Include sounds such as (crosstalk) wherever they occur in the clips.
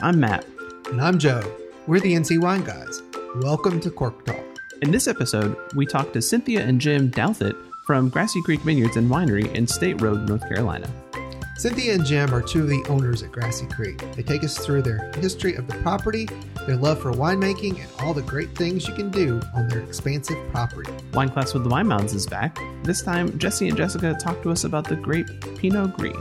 Hi, I'm Matt. And I'm Joe. We're the NC Wine Guys. Welcome to Cork Talk. In this episode, we talk to Cynthia and Jim Douthit from Grassy Creek Vineyards and Winery in State Road, North Carolina. Cynthia and Jim are two of the owners at Grassy Creek. They take us through their history of the property, their love for winemaking, and all the great things you can do on their expansive property. Wine Class with the Wine Mouths is back. This time, Jesse and Jessica talk to us about the grape Pinot Gris.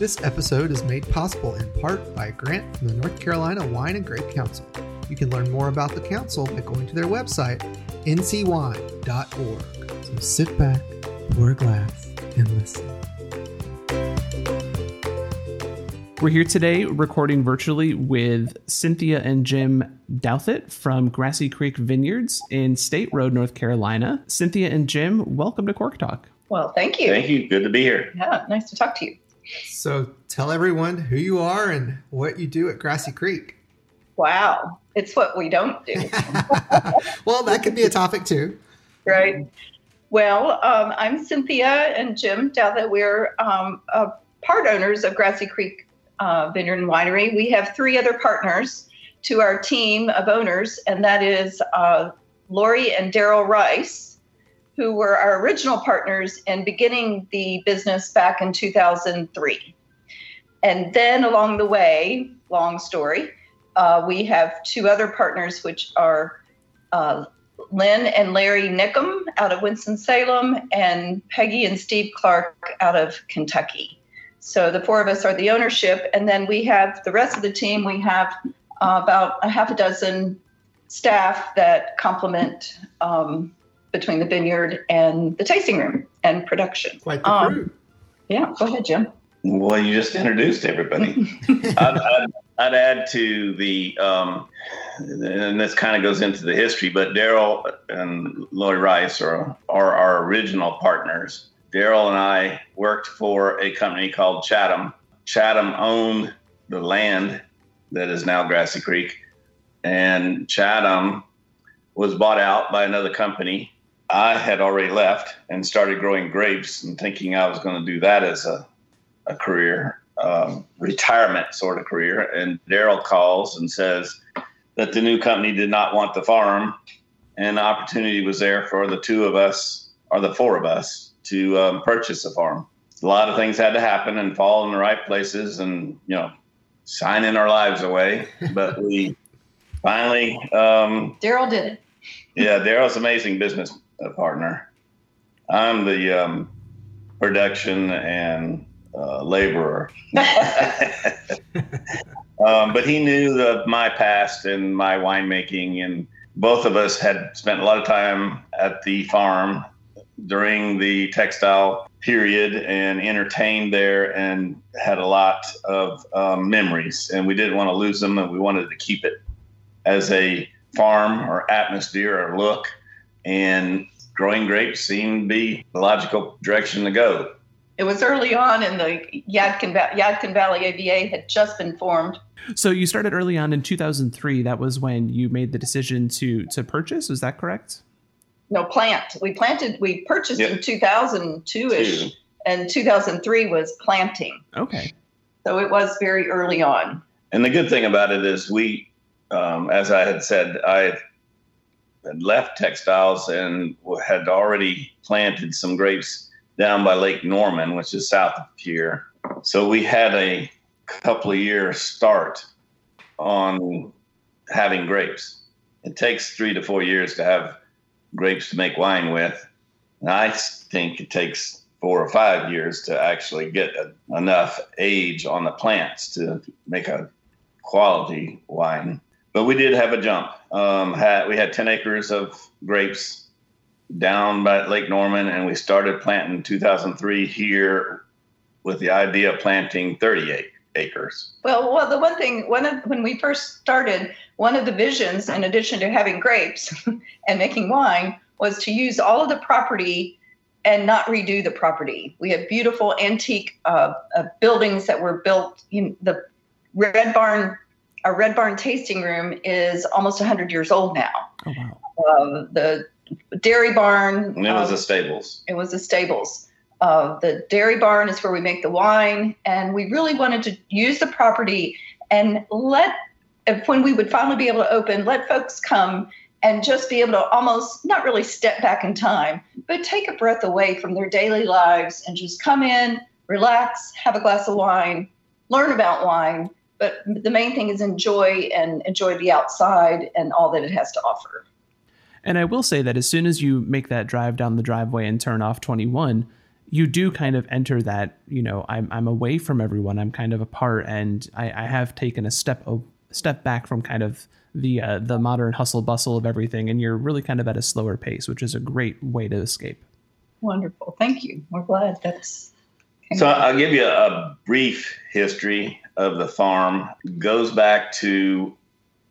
This episode is made possible in part by a grant from the North Carolina Wine and Grape Council. You can learn more about the council by going to their website, ncwine.org. So sit back, pour a glass, and listen. We're here today recording virtually with Cynthia and Jim Douthit from Grassy Creek Vineyards in State Road, North Carolina. Cynthia and Jim, welcome to Cork Talk. Well, thank you. Thank you. Good to be here. Yeah, nice to talk to you. So tell everyone who you are and what you do at Grassy Creek. Wow, it's what we don't do. (laughs) well, that could be a topic too. Right. Well, um, I'm Cynthia and Jim Douthit. We're um, uh, part owners of Grassy Creek uh, Vineyard and Winery. We have three other partners to our team of owners, and that is uh, Lori and Daryl Rice, who were our original partners in beginning the business back in 2003. And then along the way, long story, uh, we have two other partners, which are uh, Lynn and Larry Nickum out of Winston-Salem, and Peggy and Steve Clark out of Kentucky. So the four of us are the ownership, and then we have the rest of the team. We have uh, about a half a dozen staff that complement um, between the vineyard and the tasting room and production. Quite the um, crew. Yeah, go ahead, Jim. Well, you just introduced everybody. (laughs) I'd, I'd, I'd, add to the, um, and this kind of goes into the history, but Daryl and Lori Rice are, are our original partners. Daryl and I worked for a company called Chatham. Chatham owned the land that is now Grassy Creek, and Chatham was bought out by another company. I had already left and started growing grapes and thinking I was going to do that as a, a career, um, retirement sort of career. And Daryl calls and says that the new company did not want the farm, and the opportunity was there for the two of us, or the four of us, to um, purchase a farm. A lot of things had to happen and fall in the right places and, you know, signing our lives away. (laughs) But we finally. Um, Daryl did it. yeah, Daryl's amazing business partner. I'm the um, production and uh, laborer. (laughs) um, but he knew of my past and my winemaking, and both of us had spent a lot of time at the farm during the textile period and entertained there and had a lot of um, memories. And we didn't want to lose them and we wanted to keep it as a farm or atmosphere or look. And growing grapes seemed to be the logical direction to go. It was early on, and the Yadkin, Yadkin Valley AVA had just been formed. So you started early on in 2003. That was when you made the decision to to purchase. Is that correct? no plant. We planted. We purchased yep. in 2002 ish, and 2003 was planting. Okay. So it was very early on. And the good thing about it is we, um, as I had said, I had left textiles and had already planted some grapes down by Lake Norman, which is south of here. So we had a couple of years start on having grapes. It takes three to four years to have grapes to make wine with. And I think it takes four or five years to actually get a, enough age on the plants to make a quality wine. But we did have a jump. Um, had, we had 10 acres of grapes down by Lake Norman, and we started planting in 2003 here with the idea of planting 38 acres. Well, well, the one thing, one of when we first started, one of the visions, in addition to having grapes (laughs) and making wine, was to use all of the property and not redo the property. We have beautiful antique uh, uh, buildings that were built. In the Red Barn, our Red Barn tasting room is almost 100 years old now. Oh, wow. Uh, the dairy barn. And it was the stables. It was the stables. Uh, the dairy barn is where we make the wine, and we really wanted to use the property and let when we would finally be able to open, let folks come and just be able to almost not really step back in time, but take a breath away from their daily lives and just come in, relax, have a glass of wine, learn about wine. But the main thing is enjoy and enjoy the outside and all that it has to offer. And I will say that as soon as you make that drive down the driveway and turn off 21, you do kind of enter that, you know, I'm, I'm away from everyone. I'm kind of apart. And I, I have taken a step, a step back from kind of the, uh, the modern hustle bustle of everything. And you're really kind of at a slower pace, which is a great way to escape. Wonderful. Thank you. We're glad that's. So I'll give you a brief history of the farm. Goes back to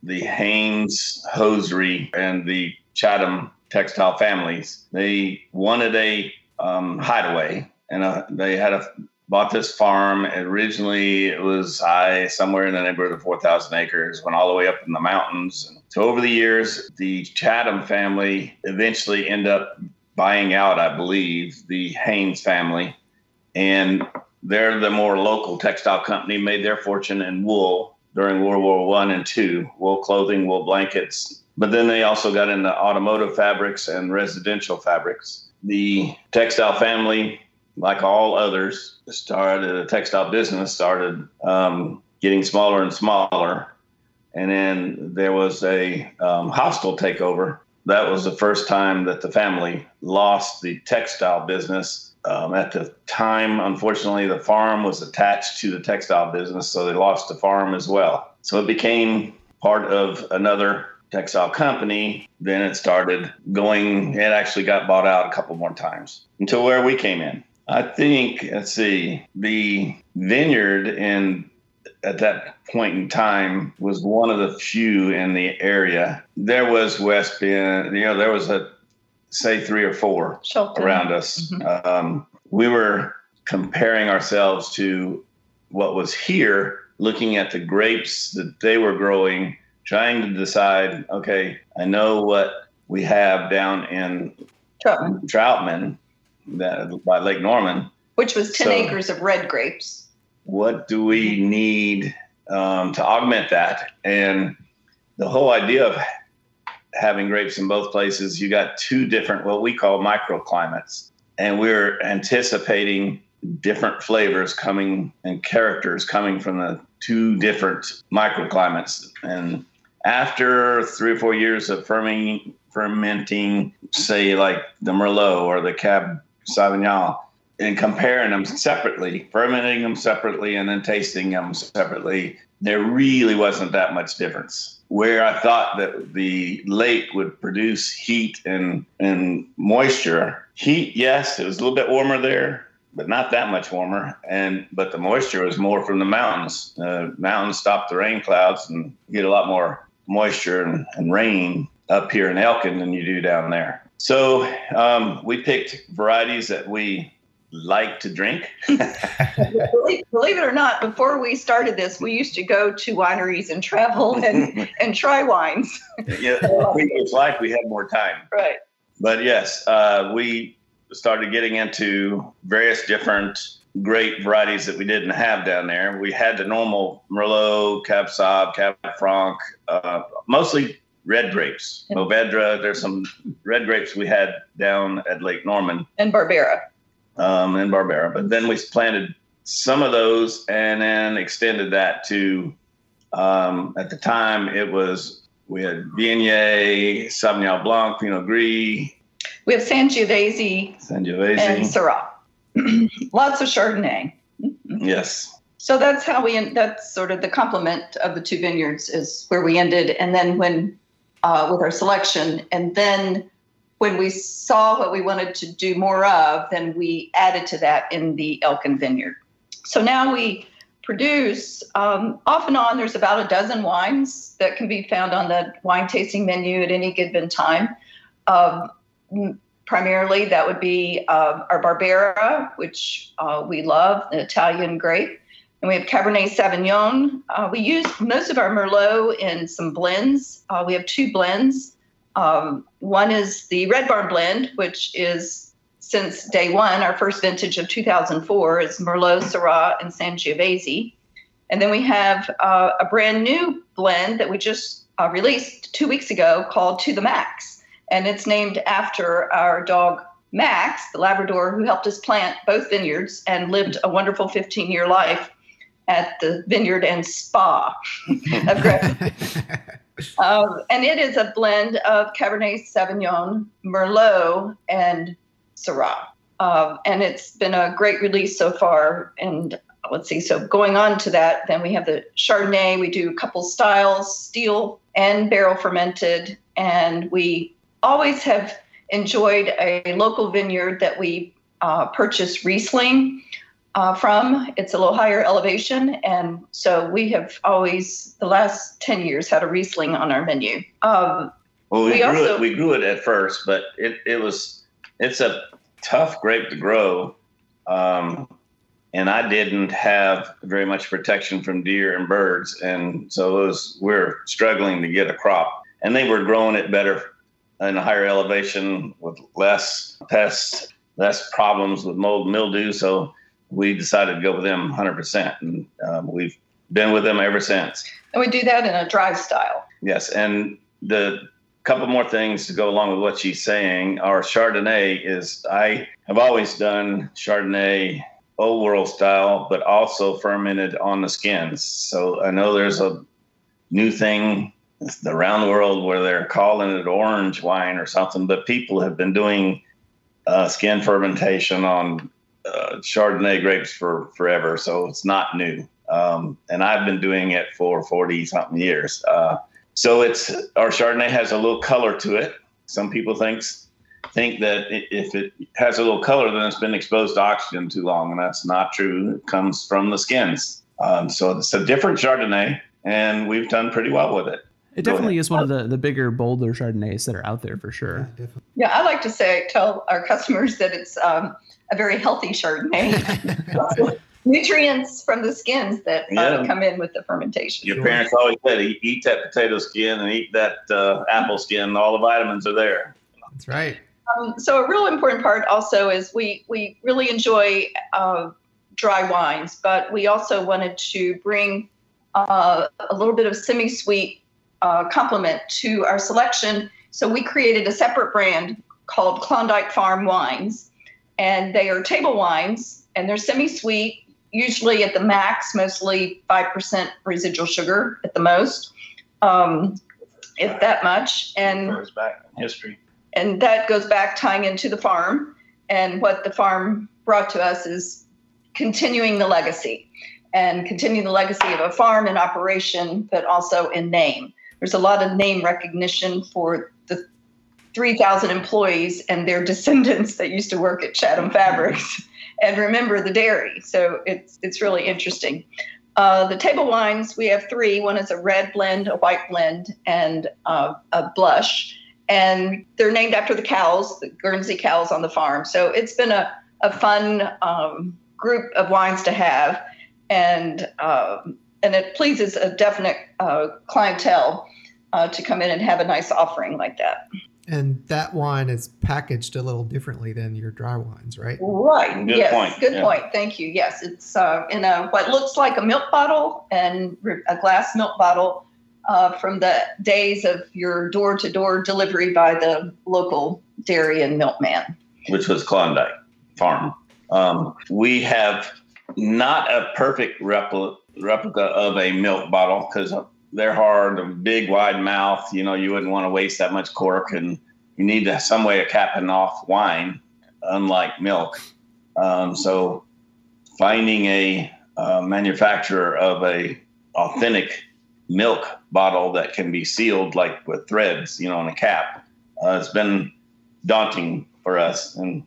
the Hanes hosiery and the Chatham textile families. They wanted a um, hideaway, and uh, they had a bought this farm. Originally, it was high somewhere in the neighborhood of 4,000 acres, went all the way up in the mountains. So over the years, the Chatham family eventually end up buying out, I believe, the Hanes family, and they're the more local textile company. Made their fortune in wool during World War One and Two, wool clothing, wool blankets. But then they also got into automotive fabrics and residential fabrics the textile family, like all others, started a textile business, started um, getting smaller and smaller. And then there was a um, hostile takeover. That was the first time that the family lost the textile business. Um, at the time, unfortunately, the farm was attached to the textile business, so they lost the farm as well. So it became part of another textile company. Then it started going, it actually got bought out a couple more times until where we came in. I think, let's see, the vineyard in at that point in time was one of the few in the area. There was Westbend, you know, there was a say three or four around us. Mm-hmm. Um, we were comparing ourselves to what was here, looking at the grapes that they were growing trying to decide, okay, I know what we have down in Troutman, Troutman that, by Lake Norman, which was 10 so acres of red grapes. What do we need um, to augment that? And the whole idea of having grapes in both places, you got two different, what we call microclimates. And we're anticipating different flavors coming and characters coming from the two different microclimates. And after three or four years of fermenting, fermenting, say like the Merlot or the Cab Sauvignon, and comparing them separately, fermenting them separately, and then tasting them separately, there really wasn't that much difference. Where I thought that the lake would produce heat and, and moisture, heat, yes, it was a little bit warmer there, but not that much warmer. And but the moisture was more from the mountains. Uh, mountains stop the rain clouds and get a lot more moisture and, and rain up here in Elkin than you do down there. So um, we picked varieties that we like to drink. (laughs) believe, believe, it or not, before we started this, we used to go to wineries and travel and, (laughs) and try wines. yeah, (laughs) it's like we had more time. Right. But yes, uh, we started getting into various different great varieties that we didn't have down there. We had the normal Merlot, Cab Sauv, Cab Franc, uh, mostly red grapes. Mourvedre, there's some red grapes we had down at Lake Norman. And Barbera. Um, and Barbera. But then we planted some of those and then extended that to, um, at the time, it was, we had Viognier, Sauvignon Blanc, Pinot Gris. We have Sangiovese, Sangiovese. and Syrah. (clears throat) Lots of Chardonnay. Yes. So that's how we. That's sort of the complement of the two vineyards is where we ended, and then when uh, with our selection, and then when we saw what we wanted to do more of, then we added to that in the Elkin Vineyard. So now we produce um, off and on. There's about a dozen wines that can be found on the wine tasting menu at any given time. Um, primarily that would be uh, our Barbera, which uh, we love, the Italian grape. And we have Cabernet Sauvignon. Uh, we use most of our Merlot in some blends. Uh, we have two blends. Um, one is the Red Barn blend, which is since day one, our first vintage of 2004 is Merlot, Syrah, and Sangiovese. And then we have uh, a brand new blend that we just uh, released two weeks ago called To the Max. And it's named after our dog Max, the Labrador who helped us plant both vineyards and lived a wonderful 15 year life at the vineyard and spa (laughs) of (laughs) um, and it is a blend of Cabernet Sauvignon, Merlot, and Syrah. Uh, and it's been a great release so far. And let's see, so going on to that, then we have the Chardonnay. We do a couple styles, steel and barrel fermented. And we always have enjoyed a local vineyard that we uh, purchase Riesling uh, from. It's a little higher elevation, and so we have always, the last ten years, had a Riesling on our menu. Um, well, we, we grew also, it. We grew it at first, but it, it was it's a tough grape to grow, um, and I didn't have very much protection from deer and birds, and so it was we're struggling to get a crop. And they were growing it better in a higher elevation with less pests, less problems with mold mildew. So we decided to go with them 100%. And um, we've been with them ever since. And we do that in a dry style. Yes. And the couple more things to go along with what she's saying. Our Chardonnay is, I have always done Chardonnay old world style, but also fermented on the skins. So I know there's a new thing around the world where they're calling it orange wine or something, but people have been doing uh, skin fermentation on uh, Chardonnay grapes for forever, so it's not new. Um, and I've been doing it for 40 something years. Uh, so it's our Chardonnay has a little color to it. Some people thinks think that if it has a little color, then it's been exposed to oxygen too long, and that's not true. It comes from the skins. Um, so it's a different Chardonnay, and we've done pretty well with it. It definitely is one of the, the bigger, bolder Chardonnays that are out there for sure. Yeah, yeah I like to say, tell our customers that it's um, a very healthy Chardonnay. (laughs) (laughs) nutrients from the skins that yeah. come in with the fermentation. Your parents always said, eat, eat that potato skin and eat that uh, apple skin. All the vitamins are there. That's right. Um, so a real important part also is we we really enjoy uh, dry wines, but we also wanted to bring uh, a little bit of semi-sweet uh, complement to our selection. So we created a separate brand called Klondike Farm Wines and they are table wines and they're semi-sweet usually at the max mostly 5% residual sugar at the most um, if that much. And goes back in history. and that goes back tying into the farm. And what the farm brought to us is continuing the legacy and continuing the legacy of a farm in operation but also in name there's a lot of name recognition for the 3,000 employees and their (laughs) descendants that used to work at Chatham Fabrics (laughs) and remember the dairy. So it's, it's really interesting. Uh, the table wines, we have three. One is a red blend, a white blend, and uh, a blush. And they're named after the cows, the Guernsey cows on the farm. So it's been a, a fun um, group of wines to have. And, um, and it pleases a definite uh, clientele uh, to come in and have a nice offering like that. And that wine is packaged a little differently than your dry wines, right? Right. Good yes. Point. Good yeah. point. Thank you. Yes, it's uh, in a what looks like a milk bottle and a glass milk bottle uh, from the days of your door-to-door delivery by the local dairy and milkman, which was Klondike Farm. Um, we have not a perfect replica replica of a milk bottle because they're hard, a big wide mouth. You know, you wouldn't want to waste that much cork, and you need to, some way of capping off wine, unlike milk. Um, so, finding a uh, manufacturer of a authentic milk bottle that can be sealed like with threads, you know, on a cap, uh, it's been daunting for us, and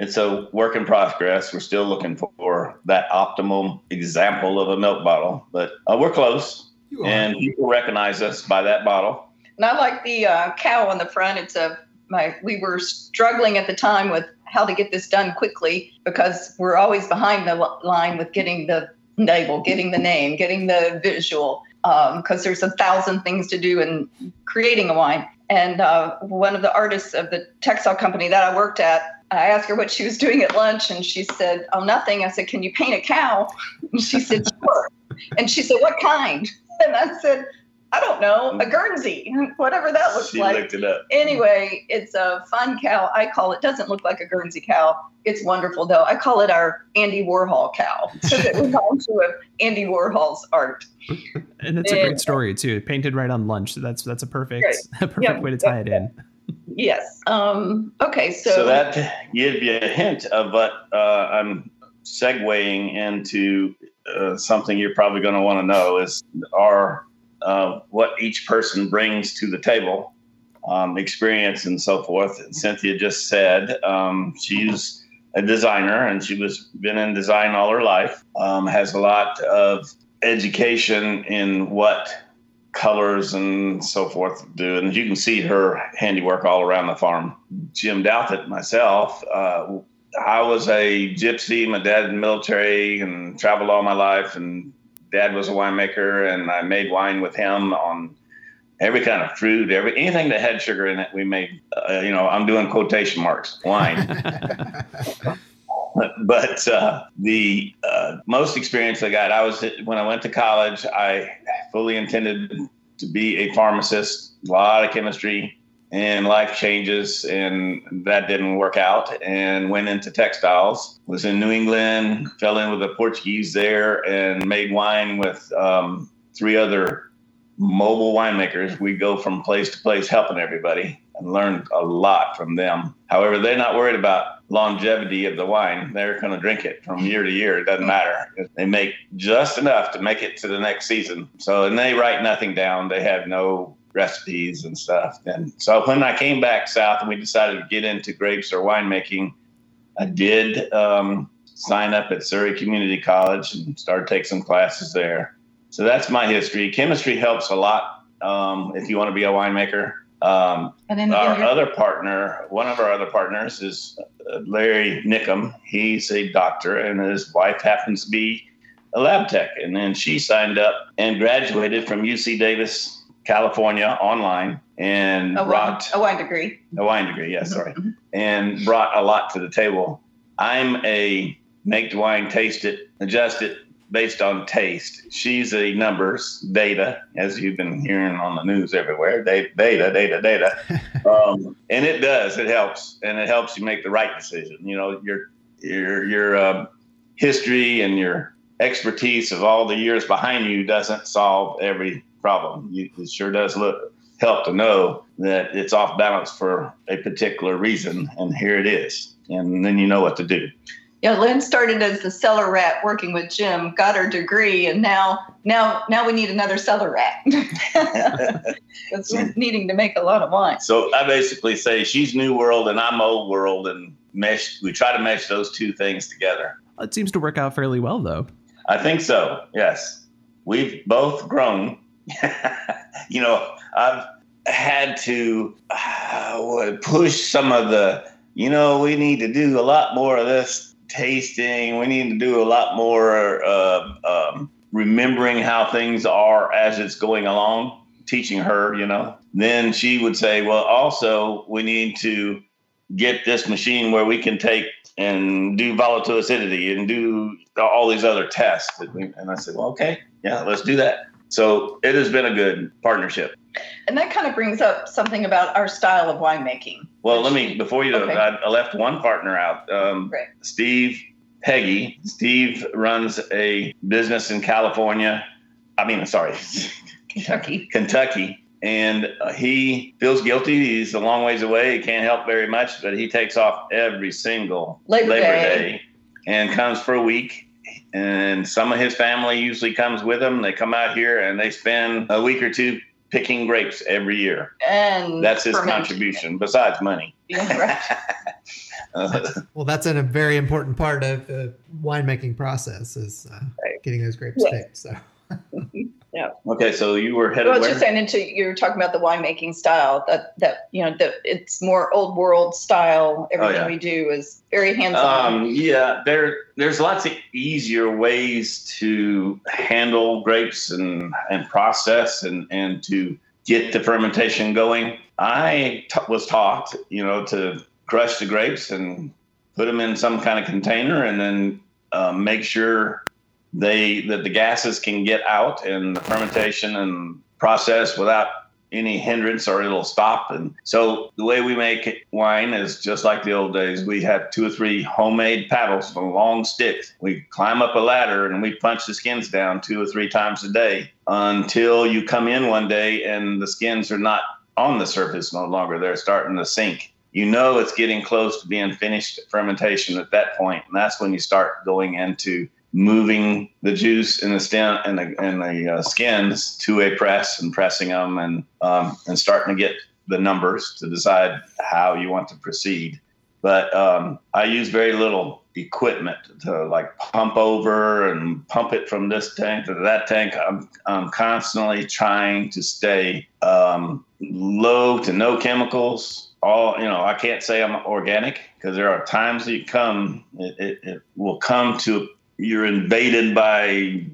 it's a work in progress. We're still looking for that optimal example of a milk bottle, but uh, we're close and people recognize us by that bottle. And I like the uh, cow on the front. It's a my. We were struggling at the time with how to get this done quickly because we're always behind the line with getting the label, getting the name, getting the visual. Because um, there's a thousand things to do in creating a wine. And uh, one of the artists of the textile company that I worked at, I asked her what she was doing at lunch, and she said, "Oh, nothing." I said, "Can you paint a cow?" And she said, "Sure." and she said, "What kind?" (laughs) And I said, "I don't know, a Guernsey, (laughs) whatever that looks she like." looked it up. Anyway, it's a fun cow. I call it. Doesn't look like a Guernsey cow. It's wonderful though. I call it our Andy Warhol cow (laughs) because it reminds you of Andy Warhol's art. And it's a great uh, story too. Painted right on lunch. So that's that's a perfect Right. a perfect Yeah. way to tie it in. Yes. Um. Okay. So. So, that gives you a hint of what uh, I'm segueing into uh, something you're probably going to want to know is our uh, what each person brings to the table, um, experience and so forth. And Cynthia just said um, she's a designer and she was been in design all her life. Um, has a lot of education in what colors and so forth do. And you can see her handiwork all around the farm. Jim Douthit, myself, uh, I was a gypsy. My dad in the military and traveled all my life. And dad was a winemaker, and I made wine with him on every kind of fruit, every anything that had sugar in it. We made, uh, you know, I'm doing quotation marks, wine. (laughs) (laughs) but uh, the uh, most experience I got, I was when I went to college. I fully intended to be a pharmacist. A lot of chemistry and life changes, and that didn't work out. And went into textiles. Was in New England. Fell in with the Portuguese there, and made wine with um, three other mobile winemakers. We go from place to place helping everybody and learned a lot from them. However, they're not worried about longevity of the wine. They're going to drink it from year to year. It doesn't matter. They make just enough to make it to the next season. So, and they write nothing down. They have no recipes and stuff. And so when I came back south and we decided to get into grapes or winemaking, I did um, sign up at Surry Community College and started taking some classes there. So that's my history. Chemistry helps a lot um, if you want to be a winemaker. Um, and then our other partner, one of our other partners is Larry Nickum. He's a doctor, and his wife happens to be a lab tech. And then she signed up and graduated from UC Davis, California, online, and a wine, brought a wine degree. a wine degree. Yes, sorry, Mhm. and brought a lot to the table. I'm a make the wine, taste it, adjust it based on taste. She's a numbers, data, as you've been hearing on the news everywhere. Data, data, data, data. (laughs) um, and it does. It helps, and it helps you make the right decision. You know, your your your um, history and your expertise of all the years behind you doesn't solve every problem. You, it sure does look help to know that it's off balance for a particular reason, and here it is. And then you know what to do. Yeah, Lynn started as the cellar rat working with Jim, got her degree, and now now now we need another cellar rat. (laughs) Because we're needing to make a lot of wine. So I basically say she's new world and I'm old world, and mesh. We try to mesh those two things together. It seems to work out fairly well though. I think so. Yes, we've both grown. (laughs) you know, I've had to uh, push some of the. You know, we need to do a lot more of this tasting. We need to do a lot more uh, um, remembering how things are as it's going along. Teaching her, you know. Then she would say, "Well, also we need to get this machine where we can take and do volatile acidity and do all these other tests. And I said, well, okay, yeah, let's do that. So it has been a good partnership. And that kind of brings up something about our style of winemaking. Well, let me, before you, Okay. I, I left one partner out, um, Right. Steve Peggy. Steve runs a business in California. I mean, sorry, Kentucky. (laughs) Kentucky. And uh, he feels guilty. He's a long ways away. He can't help very much, but he takes off every single Labor Day. Day and comes for a week. And some of his family usually comes with him. They come out here and they spend a week or two picking grapes every year. And That's his ferment- contribution, besides money. Yeah, right. Uh, (laughs) Well, that's an, a very important part of the winemaking process is uh, Right. getting those grapes Yeah. picked. So (laughs) okay, so you were headed Well, I was where? just saying into you were talking about the winemaking style that that you know that it's more old world style. Everything Oh, yeah. we do is very hands on. Um, yeah, there there's lots of easier ways to handle grapes and and process and and to get the fermentation going. I t- was taught, you know, to crush the grapes and put them in some kind of container and then uh, make sure they that the gases can get out and the fermentation and process without any hindrance or it'll stop. And so the way we make wine is just like the old days. We have two or three homemade paddles with long sticks. We climb up a ladder and we punch the skins down two or three times a day until you come in one day and the skins are not on the surface no longer. They're starting to sink. You know it's getting close to being finished fermentation at that point, and that's when you start going into moving the juice in the stem and the, and the uh, skins to a press and pressing them and um, and starting to get the numbers to decide how you want to proceed. But um, I use very little equipment to like pump over and pump it from this tank to that tank. I'm, I'm constantly trying to stay um, low to no chemicals. All you know, I can't say I'm organic because there are times that you come, it, it, it will come to you're invaded by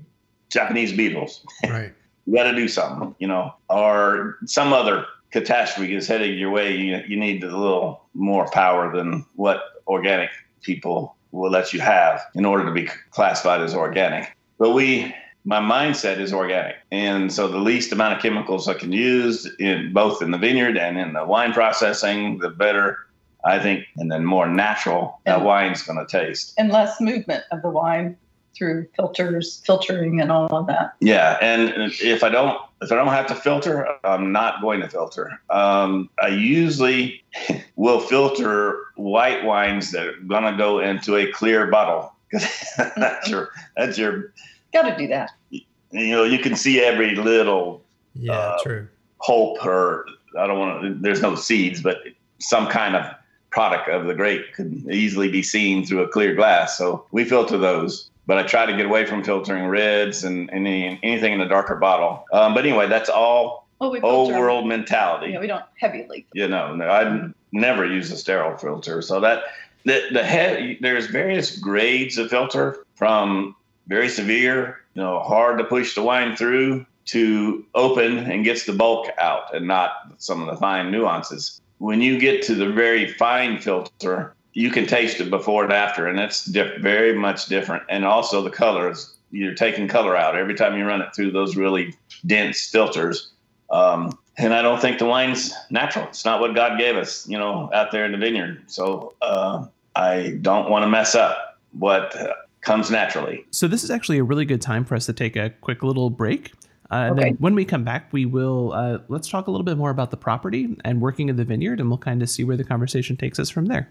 Japanese beetles. (laughs) Right. you got to do something, you know, or some other catastrophe is heading your way. You, you need a little more power than what organic people will let you have in order to be classified as organic. But we, my mindset is organic. And so the least amount of chemicals I can use in both in the vineyard and in the wine processing, the better I think, and then more natural that wine's going to taste. And less movement of the wine through filters, filtering, and all of that. Yeah, and if I don't, if I don't have to filter, I'm not going to filter. Um, I usually (laughs) will filter white wines that are going to go into a clear bottle because (laughs) that's your that's your. Got to do that. You know, you can see every little. Yeah, uh, true. Pulp or I don't want to. There's no seeds, but some kind of product of the grape could easily be seen through a clear glass. So we filter those. But I try to get away from filtering reds and any, anything in a darker bottle. Um, but anyway, that's all well, old world mentality. Yeah, we don't heavily. You know, no, I never use a sterile filter. So that the the head there's various grades of filter from very severe, you know, hard to push the wine through to open and gets the bulk out and not some of the fine nuances when you get to the very fine filter, you can taste it before and after, and it's diff- very much different. And also the colors, you're taking color out every time you run it through those really dense filters. Um, and I don't think the wine's natural. It's not what God gave us, you know, out there in the vineyard. So uh, I don't want to mess up what comes naturally. So this is actually a really good time for us to take a quick little break. Uh, and okay. then when we come back, we will uh, let's talk a little bit more about the property and working in the vineyard, and we'll kind of see where the conversation takes us from there.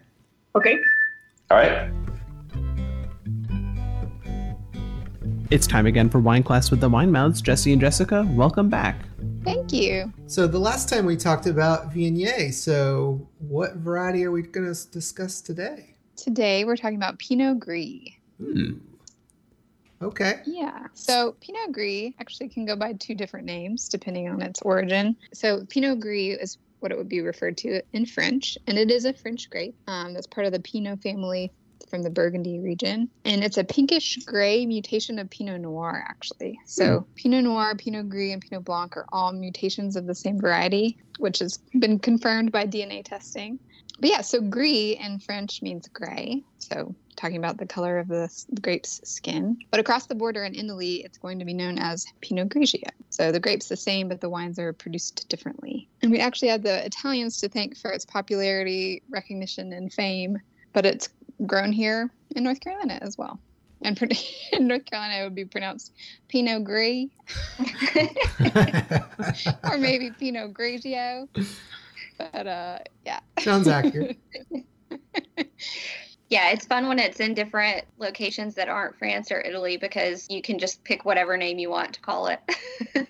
Okay. All right. It's time again for Wine Class with the Wine Mouths. Jesse and Jessica, welcome back. Thank you. So the last time we talked about Viognier. So what variety are we going to discuss today? Today we're talking about Pinot Gris. Hmm. Okay. Yeah. So Pinot Gris actually can go by two different names depending on its origin. So Pinot Gris is what it would be referred to in French, and it is a French grape um, that's part of the Pinot family from the Burgundy region. And it's a pinkish gray mutation of Pinot Noir, actually. So mm. Pinot Noir, Pinot Gris, and Pinot Blanc are all mutations of the same variety, which has been confirmed by DNA testing. But yeah, so gris in French means gray. So talking about the color of the grape's skin. But across the border in Italy, it's going to be known as Pinot Grigio. So the grape's the same, but the wines are produced differently. And we actually had the Italians to thank for its popularity, recognition, and fame. But it's grown here in North Carolina as well. And (laughs) in North Carolina, it would be pronounced Pinot Gris, (laughs) (laughs) or maybe Pinot Grigio. But uh, yeah, sounds accurate. (laughs) Yeah, it's fun when it's in different locations that aren't France or Italy because you can just pick whatever name you want to call it. (laughs)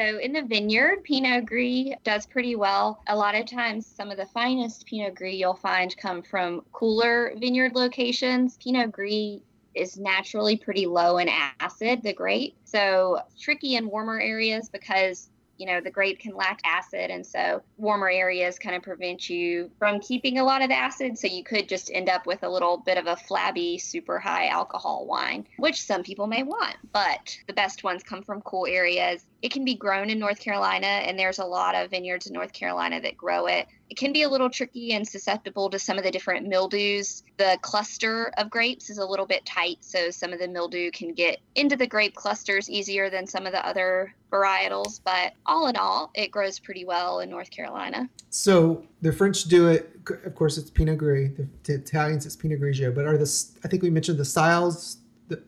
So in the vineyard, Pinot Gris does pretty well. A lot of times, some of the finest Pinot Gris you'll find come from cooler vineyard locations. Pinot Gris is naturally pretty low in acid, the grape. So tricky in warmer areas because you know the grape can lack acid and so warmer areas kind of prevent you from keeping a lot of the acid. So you could just end up with a little bit of a flabby super high alcohol wine which some people may want but the best ones come from cool areas it can be grown in North Carolina, and there's a lot of vineyards in North Carolina that grow it. It can be a little tricky and susceptible to some of the different mildews. The cluster of grapes is a little bit tight, so some of the mildew can get into the grape clusters easier than some of the other varietals. But all in all, it grows pretty well in North Carolina. So the French do it. Of course, it's Pinot Gris. The, the Italians, it's Pinot Grigio. But are the I think we mentioned the styles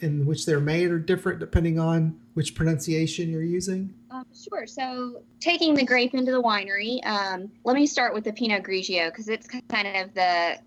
in which they're made are different depending on which pronunciation you're using? Um, sure. So, taking the grape into the winery, um, let me start with the Pinot Grigio because it's kind of the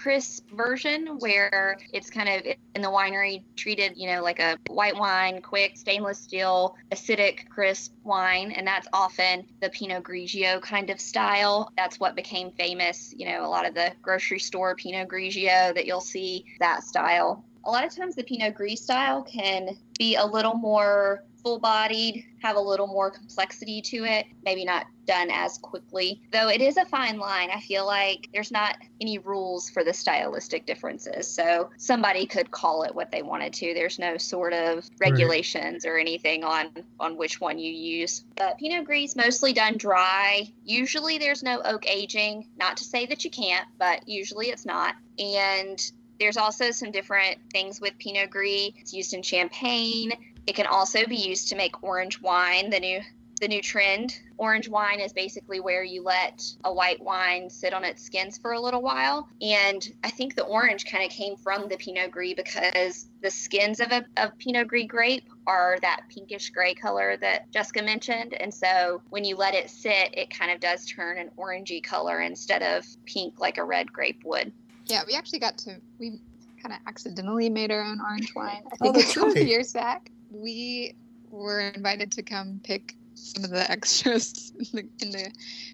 crisp version where it's kind of in the winery treated, you know, like a white wine, quick stainless steel, acidic, crisp wine. And that's often the Pinot Grigio kind of style. That's what became famous, you know, a lot of the grocery store Pinot Grigio that you'll see that style a lot of times the Pinot Gris style can be a little more full bodied, have a little more complexity to it, maybe not done as quickly. Though it is a fine line, I feel like there's not any rules for the stylistic differences. So somebody could call it what they wanted to. There's no sort of regulations right. or anything on on which one you use. But Pinot Gris mostly done dry. Usually there's no oak aging, not to say that you can't, but usually it's not. And there's also some different things with Pinot Gris. It's used in champagne. It can also be used to make orange wine, the new the new trend. Orange wine is basically where you let a white wine sit on its skins for a little while. And I think the orange kind of came from the Pinot Gris because the skins of a of Pinot Gris grape are that pinkish gray color that Jessica mentioned. And so when you let it sit, it kind of does turn an orangey color instead of pink like a red grape would. Yeah, we actually got to we kind of accidentally made our own orange wine. I oh, think oh, a couple right. years back. We were invited to come pick some of the extras (laughs) in the, in the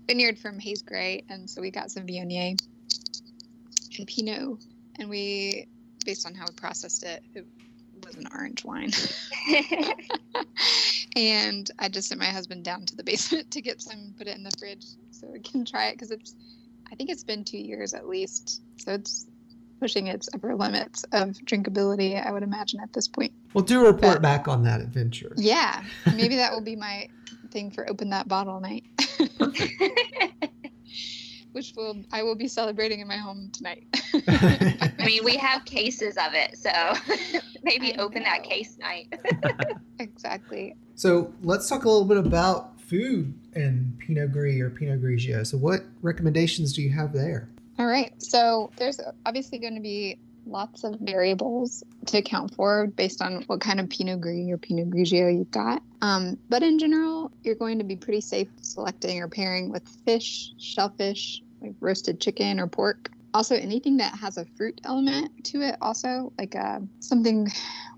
vineyard from Haze Gray, and so we got some Viognier and Pinot, and we, based on how we processed it, it was an orange wine. (laughs) (laughs) and I just sent my husband down to the basement to get some, put it in the fridge so we can try it because it's I think it's been two years at least. So it's pushing its upper limits of drinkability, I would imagine, at this point. Well, do a report but, back on that adventure. Yeah. (laughs) Maybe that will be my thing for Open That Bottle night. (laughs) Which will I will be celebrating in my home tonight. (laughs) I mean, we have cases of it, so maybe open that case night. exactly. So let's talk a little bit about food and Pinot Gris or Pinot Grigio. So, what recommendations do you have there? All right. So, there's obviously going to be lots of variables to account for based on what kind of Pinot Gris or Pinot Grigio you've got. Um, but in general, you're going to be pretty safe selecting or pairing with fish, shellfish, like roasted chicken or pork also anything that has a fruit element to it also like uh, something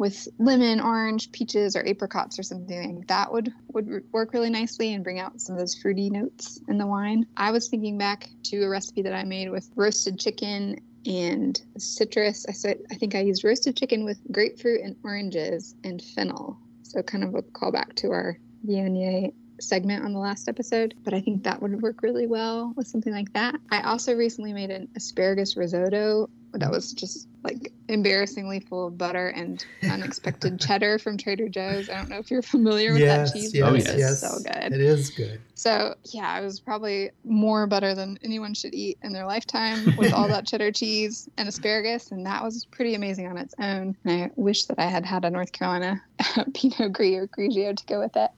with lemon orange peaches or apricots or something like that would would work really nicely and bring out some of those fruity notes in the wine. I was thinking back to a recipe that i made with roasted chicken and citrus. I said i think i used roasted chicken with grapefruit and oranges and fennel. So kind of a callback to our Viognier segment on the last episode, but I think that would work really well with something like that. I also recently made an asparagus risotto that was just like embarrassingly full of butter and unexpected (laughs) cheddar from Trader Joe's. I don't know if you're familiar with yes, that cheese. Yes, oh, yes, yes. so good. It is good. So yeah, it was probably more butter than anyone should eat in their lifetime with all that (laughs) cheddar cheese and asparagus, and that was pretty amazing on its own. And I wish that I had had a North Carolina (laughs) Pinot Gris or Grigio to go with it.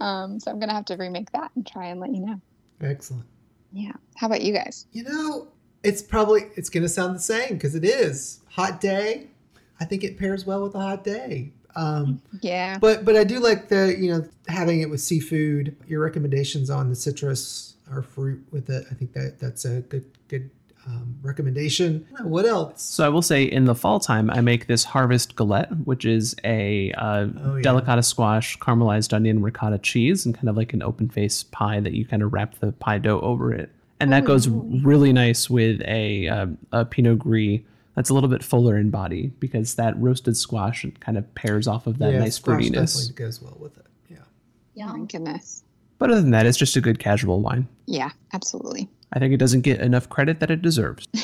Um, so I'm gonna have to remake that and try and let you know. Excellent. Yeah. How about you guys? You know, it's probably it's going to sound the same because it is hot day. I think it pairs well with a hot day. Um, yeah. But but I do like the you know having it with seafood. Your recommendations on the citrus or fruit with it. I think that that's a good good um, recommendation. What else? So I will say in the fall time, I make this harvest galette, which is a uh, oh, yeah. delicata squash, caramelized onion, ricotta cheese, and kind of like an open face pie that you kind of wrap the pie dough over it and that goes really nice with a, uh, a Pinot Gris that's a little bit fuller in body because that roasted squash kind of pairs off of that yeah, nice fruitiness. Definitely goes well with it. Yeah. Yeah. Oh goodness. But other than that, it's just a good casual wine. Yeah, absolutely. I think it doesn't get enough credit that it deserves. (laughs)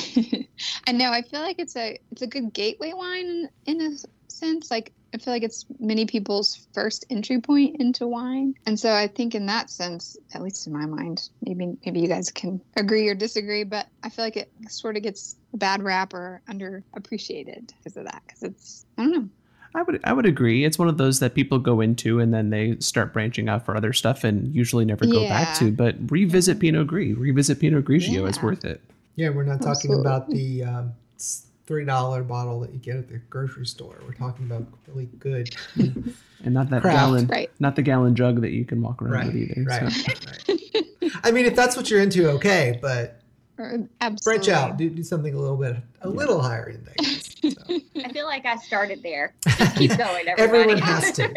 I know. I feel like it's a it's a good gateway wine in a sense. Like I feel like it's many people's first entry point into wine. And so I think in that sense, at least in my mind, maybe maybe you guys can agree or disagree, but I feel like it sort of gets a bad rap or underappreciated because of that. Because it's I don't know. I would I would agree. It's one of those that people go into and then they start branching out for other stuff and usually never go back to. But revisit Pinot Gris, revisit Pinot Grigio. It's Yeah. worth it. Yeah, we're not talking Absolutely. about the um, s- three dollar bottle that you get at the grocery store. We're talking about really good. (laughs) And not that Craft. gallon, Right. not the gallon jug that you can walk around right, with either. right, So. right. I mean, if that's what you're into, okay, but (laughs) Or absolutely. branch out, do, do something a little bit, a little higher in things. So. (laughs) I feel like I started there. Just keep going, everybody. Everyone has to.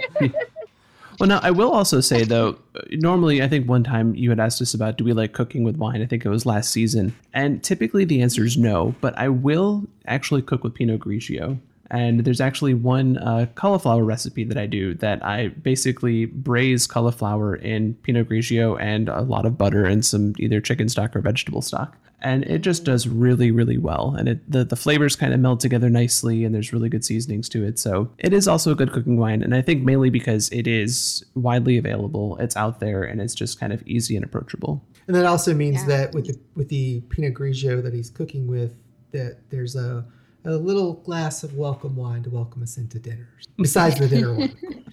Well, now I will also say though, normally I think one time you had asked us about do we like cooking with wine? I think it was last season, and typically the answer is no. But I will actually cook with Pinot Grigio, and there's actually one uh, cauliflower recipe that I do that I basically braise cauliflower in Pinot Grigio and a lot of butter and some either chicken stock or vegetable stock. And it just does really, really well. And it the, the flavors kind of meld together nicely and there's really good seasonings to it. So it is also a good cooking wine. And I think mainly because it is widely available, it's out there and it's just kind of easy and approachable. And that also means Yeah. that with the with the Pinot Grigio that he's cooking with, that there's a a little glass of welcome wine to welcome us into dinner. Besides the dinner wine of course.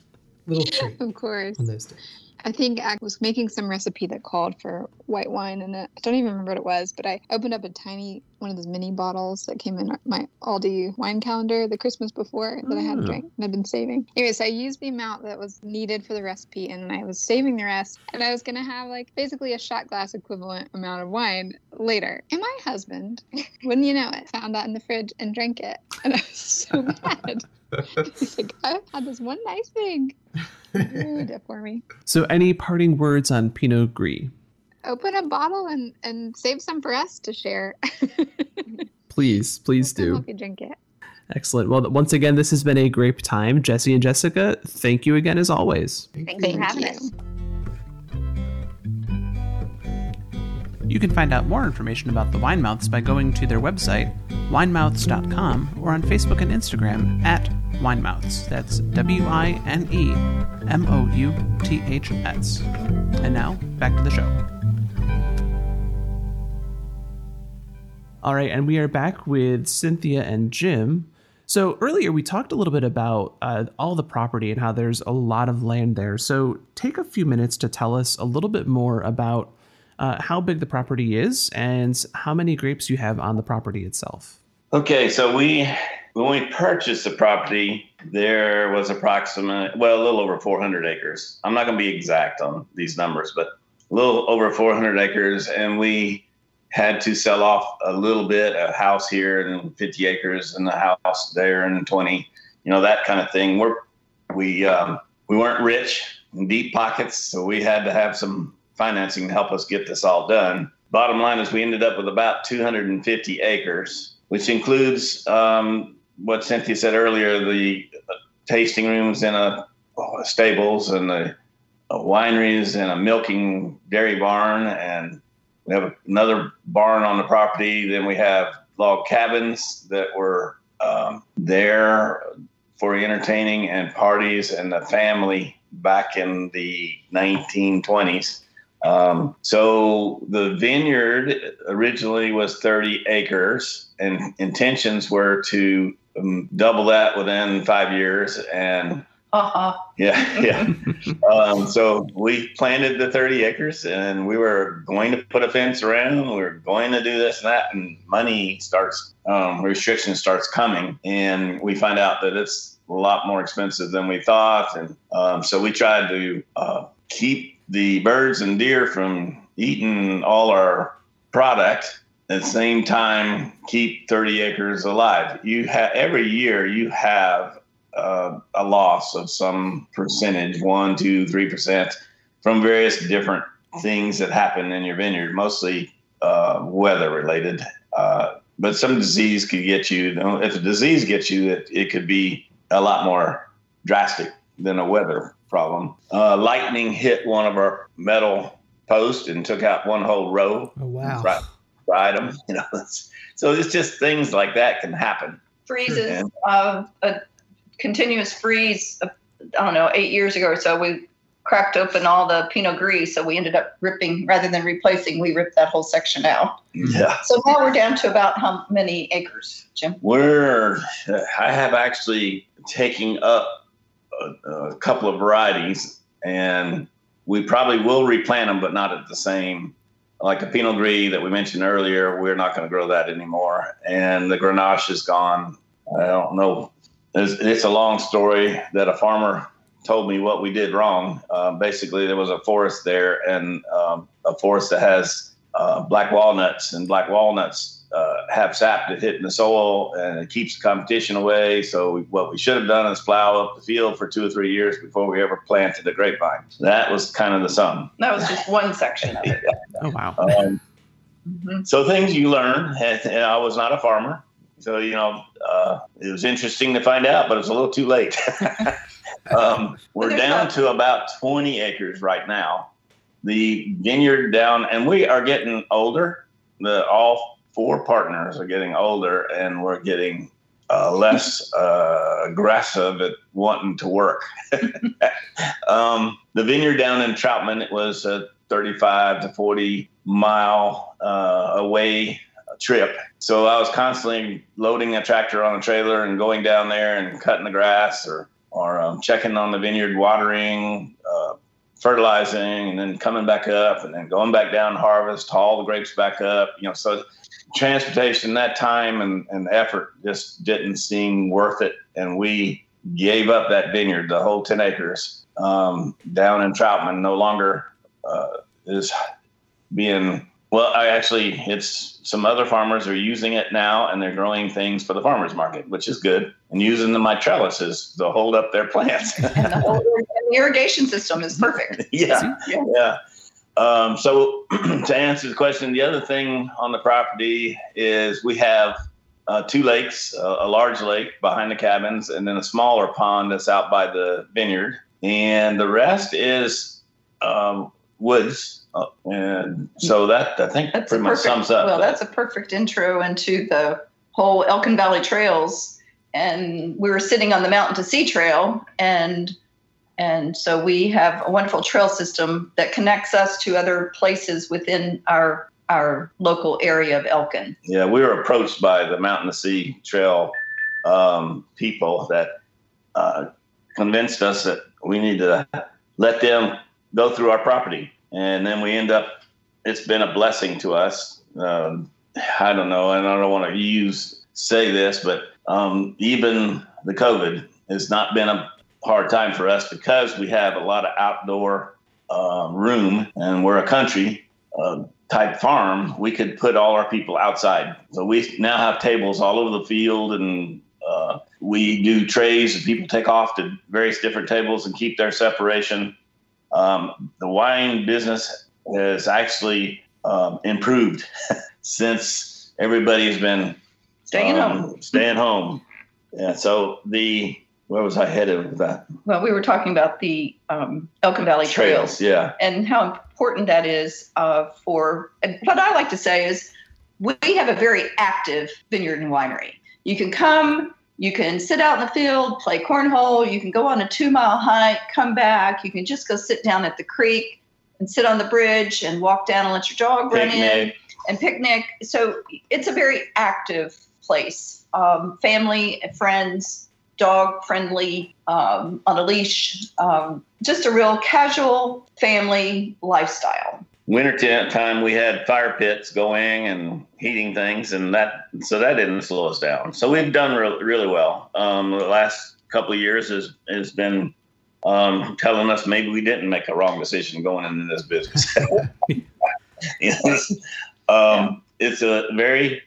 little treat Of course. on those days. I think I was making some recipe that called for white wine, and I don't even remember what it was. But I opened up a tiny one of those mini bottles that came in my Aldi wine calendar the Christmas before that I hadn't mm. drank and I've been saving. Anyway, so I used the amount that was needed for the recipe, and I was saving the rest. And I was gonna have like basically a shot glass equivalent amount of wine later. And my husband, (laughs) wouldn't you know it, found that in the fridge and drank it, (laughs) and I was so (laughs) mad. He's like, I had this one nice thing. Ruined it for me. So any parting words on Pinot Gris? open a bottle and and save some for us to share. Please, please I'll do. help you drink it. Excellent. Well, once again, this has been a great time. Jesse and Jessica, thank you again as always. Thanks for having us. You can find out more information about the Wine Mouths by going to their website, winemouths.com, or on Facebook and Instagram at Winemouths. That's W I N E M O U T H S. And now, back to the show. All right, and we are back with Cynthia and Jim. So earlier we talked a little bit about uh, all the property and how there's a lot of land there. So take a few minutes to tell us a little bit more about uh, how big the property is and how many grapes you have on the property itself. Okay, so we when we purchased the property, there was approximate well a little over 400 acres. I'm not going to be exact on these numbers, but a little over 400 acres, and we had to sell off a little bit, a house here and 50 acres, and a house there and 20, you know that kind of thing. We're we um, we weren't rich, in deep pockets, so we had to have some financing to help us get this all done. Bottom line is we ended up with about 250 acres, which includes um, what Cynthia said earlier: the tasting rooms and a stables and the wineries and a milking dairy barn, and we have another barn on the property. Then we have log cabins that were um, there for entertaining and parties and the family back in the 1920s. Um, so the vineyard originally was 30 acres, and intentions were to um, double that within five years. And Uh-huh. yeah, (laughs) yeah. um, so we planted the 30 acres, and we were going to put a fence around. We were going to do this and that, and money starts, um, restriction starts coming, and we find out that it's a lot more expensive than we thought, and um, so we tried to uh, keep the birds and deer from eating all our product at the same time keep 30 acres alive. You have every year you have uh, a loss of some percentage one two three percent from various different things that happen in your vineyard mostly uh, weather related. Uh, but some disease could get you if a disease gets you it, it could be a lot more drastic than a weather problem. Uh, lightning hit one of our metal posts and took out one whole row. Oh wow! Right, fried them. (laughs) You know, it's, so it's just things like that can happen. Freezes And- uh, a continuous freeze, I don't know, eight years ago or so, we cracked open all the Pinot Gris. So we ended up ripping, rather than replacing, we ripped that whole section out. Yeah. So now we're down to about how many acres, Jim? We're, I have actually taken up a, a couple of varieties and we probably will replant them, but not at the same. Like the Pinot Gris that we mentioned earlier, we're not going to grow that anymore. And the Grenache is gone. I don't know. It's, it's a long story that a farmer told me what we did wrong. Uh, basically, there was a forest there, and um, a forest that has uh, black walnuts, and black walnuts have sap that hit in the soil, and it keeps the competition away. So we, what we should have done is plow up the field for two or three years before we ever planted a grapevine. That was kind of the sum. That was just one section of it. (laughs) Oh wow. Um, Mhm. so things you learn. And I was not a farmer, so you know uh, it was interesting to find out, but it's a little too late. (laughs) um, we're down not- to about 20 acres right now. The vineyard down, and we are getting older. The all four partners are getting older, and we're getting uh, less uh, aggressive at wanting to work. (laughs) um, the vineyard down in Troutman it was a 35 to 40 mile uh, away trip. So I was constantly loading a tractor on a trailer and going down there and cutting the grass or or um, checking on the vineyard, watering, uh, fertilizing, and then coming back up and then going back down harvest, haul the grapes back up. You know, so transportation, that time and, and effort just didn't seem worth it, and we gave up that vineyard, the whole 10 acres um, down in Troutman. No longer uh, is being well. I actually, it's some other farmers are using it now, and they're growing things for the farmers market, which is good, and using the my trellises to hold up their plants. (laughs) And the whole the irrigation system is perfect. (laughs) yeah, Yeah. yeah. Um, so (clears throat) to answer the question, the other thing on the property is we have uh, two lakes, uh, a large lake behind the cabins, and then a smaller pond that's out by the vineyard, and the rest is um, woods. Uh, and so that I think That's pretty much perfect, sums up. Well, that's a perfect intro into the whole Elkin Valley trails. And we were sitting on the Mountain to Sea Trail, and and so we have a wonderful trail system that connects us to other places within our our local area of Elkin. Yeah, we were approached by the Mountain to Sea Trail um, people that uh, convinced us that we need to let them go through our property, and then we end up. It's been a blessing to us. Um, I don't know, and I don't want to use say this, but um, even the COVID has not been a hard time for us because we have a lot of outdoor uh, room, and we're a country. Uh, type farm, we could put all our people outside. So we now have tables all over the field, and uh, we do trays, and people take off to various different tables and keep their separation. Um, the wine business has actually um, improved (laughs) since everybody has been Staying um, home. Staying home. Yeah. So the where was I headed with that? Well, we were talking about the um, Elkin Valley trails. Yeah. and how important that is uh, for and what I like to say is we have a very active vineyard and winery. You can come, you can sit out in the field, play cornhole, you can go on a two mile hike, come back, you can just go sit down at the creek and sit on the bridge and walk down and let your dog run in and picnic. So it's a very active place. Um, family, friends, dog friendly, um, on a leash, um, just a real casual family lifestyle. Winter time we had fire pits going and heating things and that so that didn't slow us down. So we've done re- really well. Um, the last couple of years has, has been um, telling us maybe we didn't make a wrong decision going into this business. (laughs) Yes. um, it's a very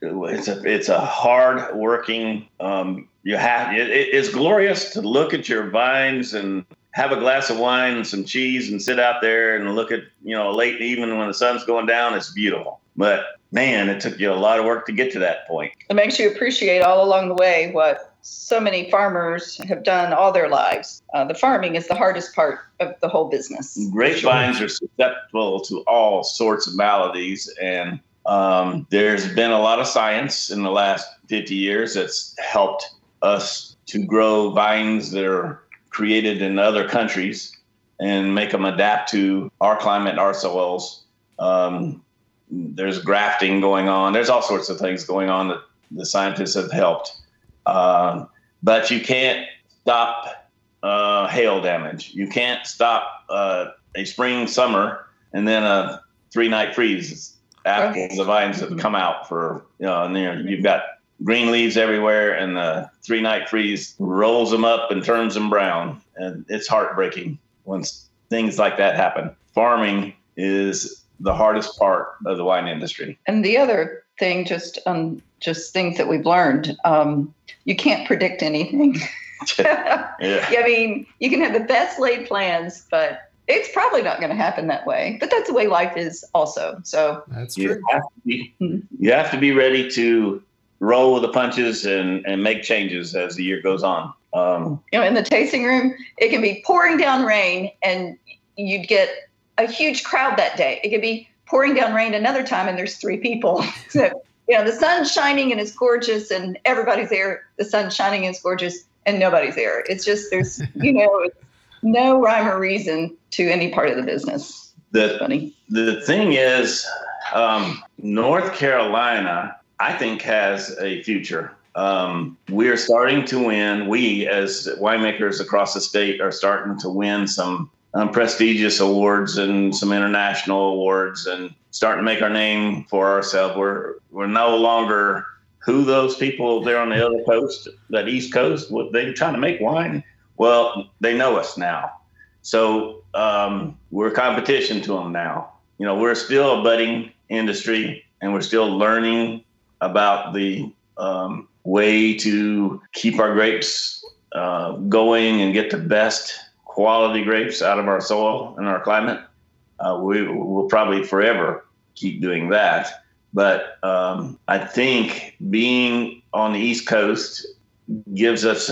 it's a it's a hard working um, you have it, it- it's glorious to look at your vines and have a glass of wine and some cheese and sit out there and look at you know late evening when the sun's going down it's beautiful but man it took you a lot of work to get to that point It makes you appreciate all along the way what so many farmers have done all their lives. Uh, the farming is the hardest part of the whole business. grapevines are susceptible to all sorts of maladies and um, there's been a lot of science in the last 50 years that's helped us to grow vines that are created in other countries and make them adapt to our climate, our soils. Um, there's grafting going on. There's all sorts of things going on that the scientists have helped. Uh, but you can't stop uh, hail damage. You can't stop uh, a spring, summer, and then a three night freeze after the vines have come out for, you know, and you've got green leaves everywhere, and the three night freeze rolls them up and turns them brown. And it's heartbreaking when things like that happen. Farming is the hardest part of the wine industry. And the other thing, just um, just things that we've learned, um, you can't predict anything. (laughs) yeah. I mean, you can have the best laid plans, but it's probably not going to happen that way. But that's the way life is, also. So That's You true. have, to be, you have to be ready to roll with the punches and, and make changes as the year goes on. Um, you know, in the tasting room, it can be pouring down rain, and you'd get a huge crowd that day. It could be pouring down rain another time, and there's three people. (laughs) so you know, the sun's shining and it's gorgeous, and everybody's there. The sun's shining and it's gorgeous, and nobody's there. It's just there's (laughs) you know no rhyme or reason to any part of the business. the Funny. the thing is, um, North Carolina, I think, has a future. Um, we're starting to win. We, as winemakers across the state, are starting to win some um, prestigious awards and some international awards, and starting to make our name for ourselves. We're we're no longer who those people there on the other coast, that East Coast, what they trying to make wine. Well, they know us now. So um, we're competition to them now. You know, we're still a budding industry, and we're still learning about the um, way to keep our grapes uh, going and get the best quality grapes out of our soil and our climate. Uh, we will probably forever keep doing that. But um, I think being on the East Coast gives us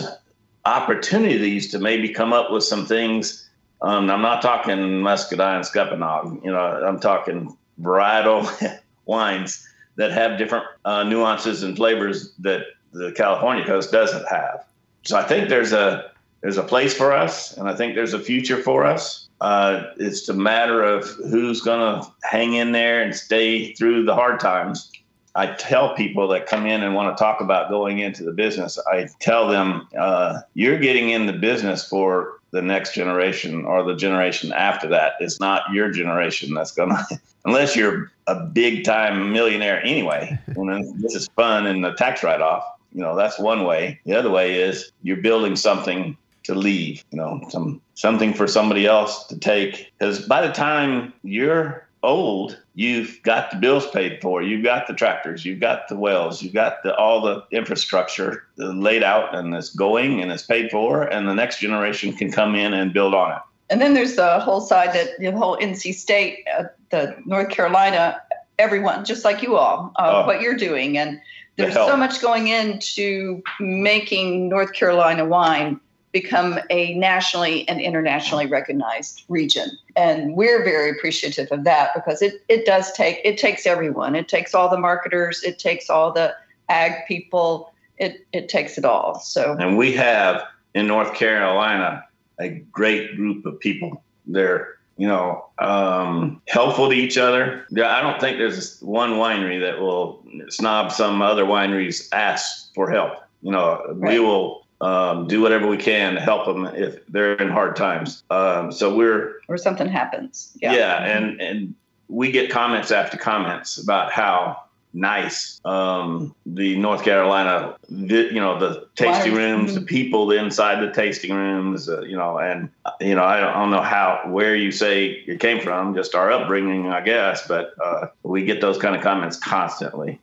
opportunities to maybe come up with some things. Um, I'm not talking muscadine, scuppernong. You know, I'm talking varietal (laughs) wines that have different uh, nuances and flavors that the California coast doesn't have. So I think there's a there's a place for us, and I think there's a future for us. Uh, it's a matter of who's going to hang in there and stay through the hard times. I tell people that come in and want to talk about going into the business, I tell them, uh, you're getting in the business for the next generation or the generation after that. It's not your generation that's going (laughs) to, unless you're a big time millionaire anyway. And this is fun and the tax write off. You know, that's one way. The other way is you're building something to leave, you know, some something for somebody else to take. Because by the time you're old, you've got the bills paid for, you've got the tractors, you've got the wells, you've got the, all the infrastructure laid out and it's going and it's paid for, and the next generation can come in and build on it. And then there's the whole side that the whole NC State, uh, the North Carolina, everyone, just like you all, uh, Oh. what you're doing. And there's help. so much going into making North Carolina wine become a nationally and internationally recognized region. And we're very appreciative of that because it, it does take, it takes everyone. It takes all the marketers, it takes all the ag people, it, it takes it all. So And we have in North Carolina a great group of people. They're, you know, um, helpful to each other. I don't think there's one winery that will snob some other wineries ask for help. You know, we will um, do whatever we can to help them if they're in hard times. Um, so we're or something happens. yeah, Yeah. and and we get comments after comments about how nice um, the North Carolina, the, you know, the tasting Wineries. rooms, the people inside the tasting rooms, uh, you know, and you know, I don't, I don't know how where you say it came from, just our upbringing, I guess, but uh, we get those kind of comments constantly.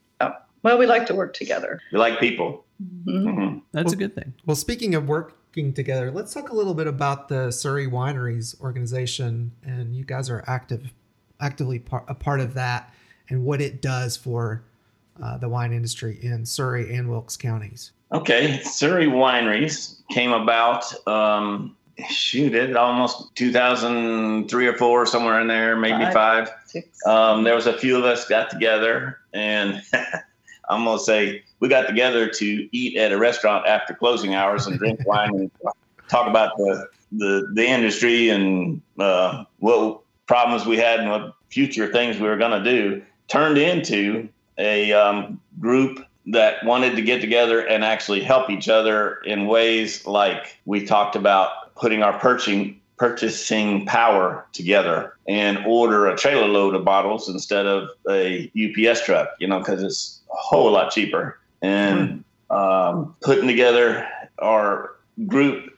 Well, we like to work together. We like people. Mhm. Mhm. That's a good thing. Well, speaking of working together, let's talk a little bit about the Surry Wineries organization, and you guys are active, actively par- a part of that, and what it does for uh, the wine industry in Surry and Wilkes counties. Okay, Surry Wineries came about. Um, shoot, it almost 2003 or four, somewhere in there, maybe Five. five. Six. Um, there was a few of us got together, and (laughs) I'm gonna say we got together to eat at a restaurant after closing hours and drink (laughs) wine and talk about the the, the industry and uh, what problems we had and what future things we were going to do. Turned into a um, group that wanted to get together and actually help each other in ways like we talked about putting our purchasing purchasing power together and order a trailer load of bottles instead of a UPS truck, you know, because it's a whole lot cheaper. And um, putting together our group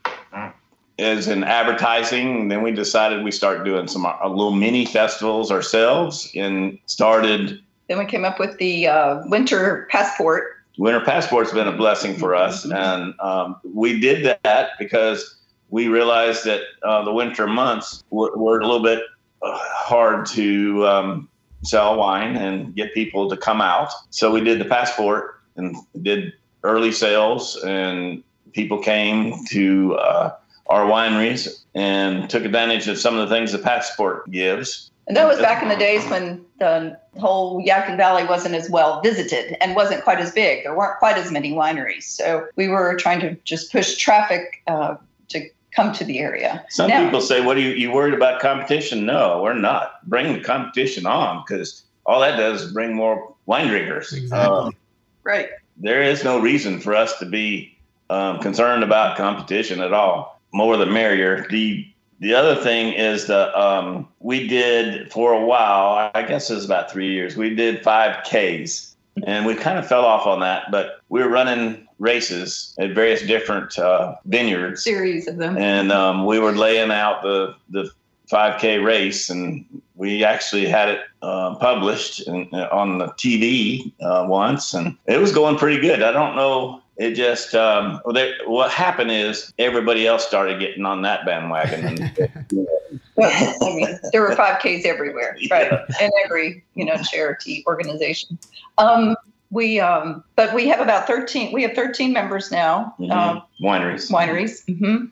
as in advertising. And then we decided we start doing some a little mini festivals ourselves and started. Then we came up with the uh, winter passport. Winter passport's been a blessing for us, mm-hmm. and um, we did that because we realized that uh, the winter months were, were, a little bit uh, hard to um, sell wine and get people to come out. So we did the passport and did early sales, and people came to uh, our wineries and took advantage of some of the things the passport gives. And that was back in the days when the whole Yadkin Valley wasn't as well visited and wasn't quite as big. There weren't quite as many wineries. So we were trying to just push traffic uh, to come to the area. Some now, people say, "What are you, you worried about competition?" No, we're not. Bring the competition on because all that does is bring more wine drinkers. Exactly. Um, right. There is no reason for us to be um, concerned about competition at all. More the merrier. The the other thing is that um, we did for a while. I guess it was about three years. We did five Ks, and we kind of fell off on that. But we were running races at various different uh, vineyards, series of them, and um, we were laying out the the 5K race, and we actually had it uh, published in, uh, on the TV uh, once, and it was going pretty good. I don't know. It just um, they, what happened is everybody else started getting on that bandwagon. (laughs) And, well, I mean, there were 5Ks everywhere, (laughs) right? Yeah. In every you know charity organization. Um, we um, but we have about 13 we have 13 members now mm-hmm. um, wineries wineries mm-hmm.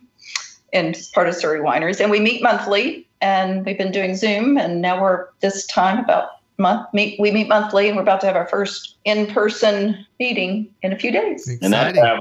and part of Surry wineries and we meet monthly and we've been doing zoom and now we're this time about month meet we meet monthly and we're about to have our first in-person meeting in a few days. And that, uh,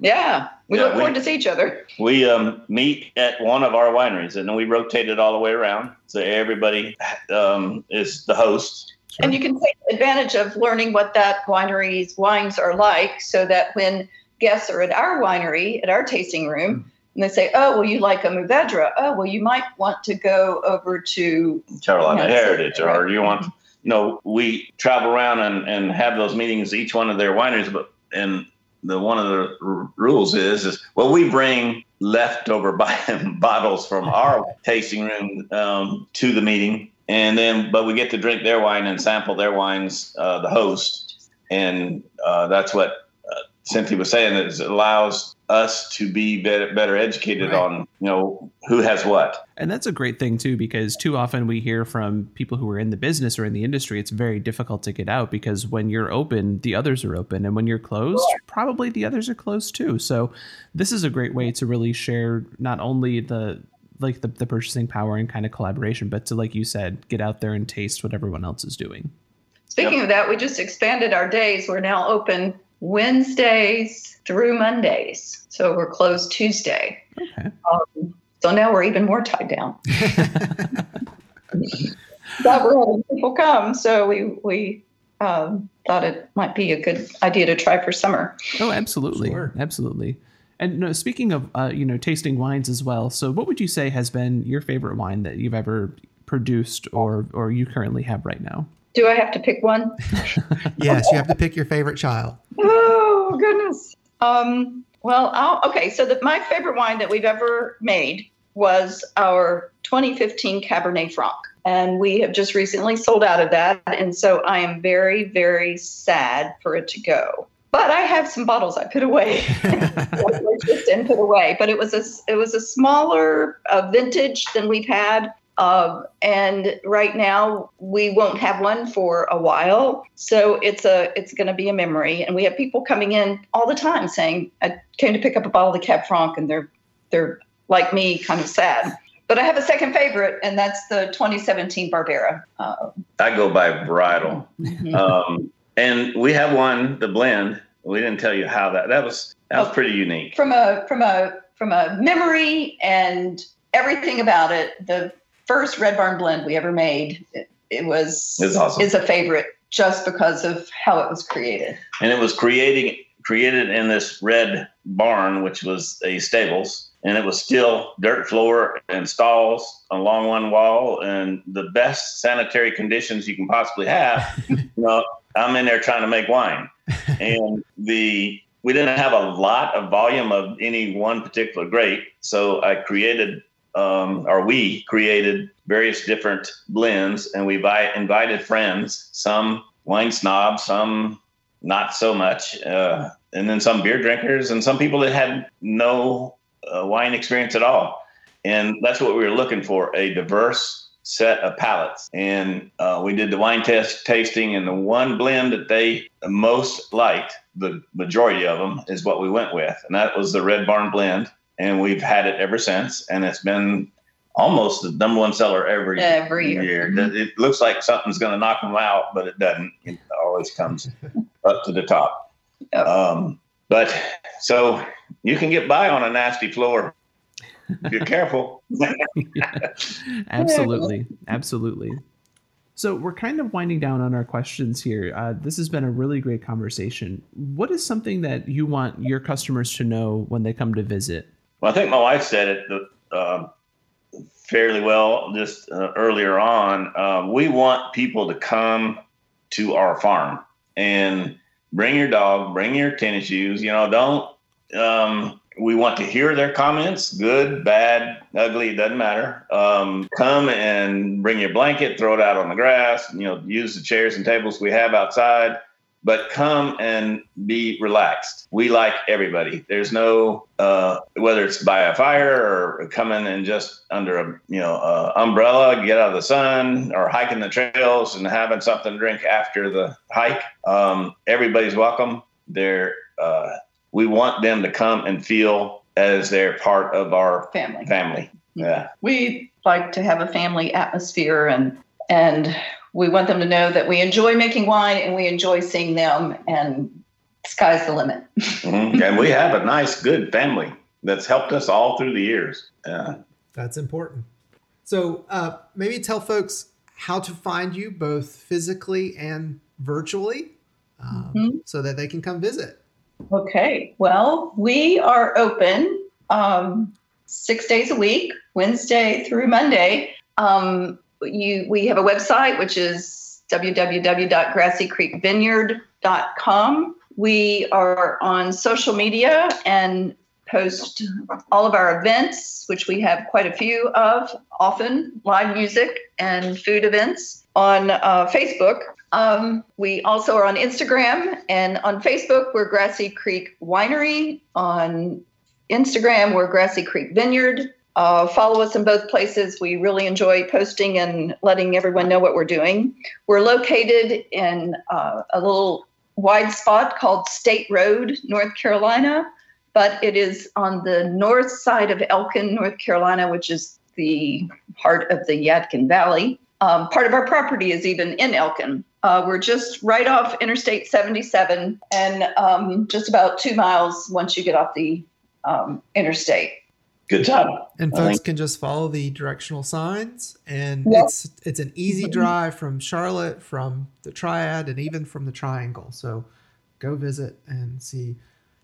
yeah we yeah, look forward we, to see each other. We um, meet at one of our wineries and then we rotate it all the way around. So everybody um, is the host. And you can take advantage of learning what that winery's wines are like so that when guests are at our winery, at our tasting room, and they say, "Oh, well, you like a Mourvedre? Oh, well, you might want to go over to Carolina you know, Heritage, or you want." You know, we travel around and, and have those meetings each one of their wineries, but and the one of the r- rules is is well, we bring leftover (laughs) bottles from our tasting room um, to the meeting and then but we get to drink their wine and sample their wines, uh, the host, and uh, that's what uh, Cynthia was saying. Is it allows us to be better, better educated right. on you know who has what. And that's a great thing too, because too often we hear from people who are in the business or in the industry, it's very difficult to get out because when you're open, the others are open, and when you're closed, probably the others are closed too. So this is a great way to really share not only the like the, the purchasing power and kind of collaboration, but to like you said, get out there and taste what everyone else is doing. Speaking yep. of that, we just expanded our days. We're now open Wednesdays through Mondays. So we're closed Tuesday. Okay. Um, so now we're even more tied down. (laughs) but we're having people come, so we we um, thought it might be a good idea to try for summer. Oh, absolutely, sure. absolutely. And no, speaking of uh, you know tasting wines as well, so what would you say has been your favorite wine that you've ever produced or or you currently have right now? Do I have to pick one? (laughs) yes, you have to pick your favorite child. Oh goodness. Um, well, I'll, okay. So the, my favorite wine that we've ever made was our 2015 Cabernet Franc, and we have just recently sold out of that, and so I am very very sad for it to go but I have some bottles I put away, (laughs) just and put away. But it was a it was a smaller uh, vintage than we've had, uh, and right now we won't have one for a while. So it's a it's going to be a memory, and we have people coming in all the time saying, "I came to pick up a bottle of the Cab Franc," and they're they're like me, kind of sad. But I have a second favorite, and that's the 2017 Barbera. Uh, I go by varietal. Mm-hmm. Um, and we have one, the blend. We didn't tell you how that that was that was Oh. pretty unique. from a from a from a memory and everything about it. The first Red Barn blend we ever made, it, it was It's awesome. is a favorite just because of how it was created. and it was creating created in this red barn, which was a stables, and it was still dirt floor and stalls along one wall, and the best sanitary conditions you can possibly have. (laughs) you know, I'm in there trying to make wine, and the we didn't have a lot of volume of any one particular grape, so I created. Um, or we created various different blends, and we vi- invited friends, some wine snobs, some not so much. Uh, and then some beer drinkers and some people that had no uh, wine experience at all. And that's what we were looking for a diverse set of palates. And uh, we did the wine test tasting, and the one blend that they most liked, the majority of them, is what we went with. And that was the Red Barn blend. And we've had it ever since. And it's been almost the number one seller every Every year. It it looks like something's going to knock them out, but it doesn't. It always comes (laughs) up to the top. Yep. Um, but so you can get by on a nasty floor if you're careful. (laughs) absolutely absolutely so we're kind of winding down on our questions here uh, this has been a really great conversation what is something that you want your customers to know when they come to visit Well, I think my wife said it uh, fairly well just uh, earlier on. Uh, we want people to come to our farm and bring your dog, bring your tennis shoes. You know, don't. Um, we want to hear their comments, good, bad, ugly, doesn't matter. Um, come and bring your blanket, throw it out on the grass. You know, use the chairs and tables we have outside but come and be relaxed. We like everybody. There's no uh, whether it's by a fire or coming and just under a you know uh, umbrella, get out of the sun, or hiking the trails and having something to drink after the hike. Um, everybody's welcome. They're uh, we want them to come and feel as they're part of our Family. family. Yeah. We like to have a family atmosphere and and we want them to know that we enjoy making wine and we enjoy seeing them and sky's the limit. Mhm. and we have a nice, good family that's helped us all through the years. Yeah. That's important. So uh, maybe tell folks how to find you both physically and virtually um, Mhm. so that they can come visit. Okay. Well, we are open um, six days a week, Wednesday through Monday. Um, you, we have a website which is www.grassycreekvineyard.com. We are on social media and post all of our events, which we have quite a few of, often live music and food events on uh, Facebook. Um, we also are on Instagram and on Facebook, we're Grassy Creek Winery. On Instagram, we're Grassy Creek Vineyard. Uh, follow us in both places. We really enjoy posting and letting everyone know what we're doing. We're located in uh, a little wide spot called State Road, North Carolina, but it is on the north side of Elkin, North Carolina, which is the heart of the Yadkin Valley. Um, part of our property is even in Elkin. Uh, we're just right off Interstate 77 and um, just about two miles once you get off the um, interstate. Good job. And I folks think- can just follow the directional signs, and Yep. it's it's an easy drive from Charlotte, from the Triad, and even from the Triangle. So go visit and see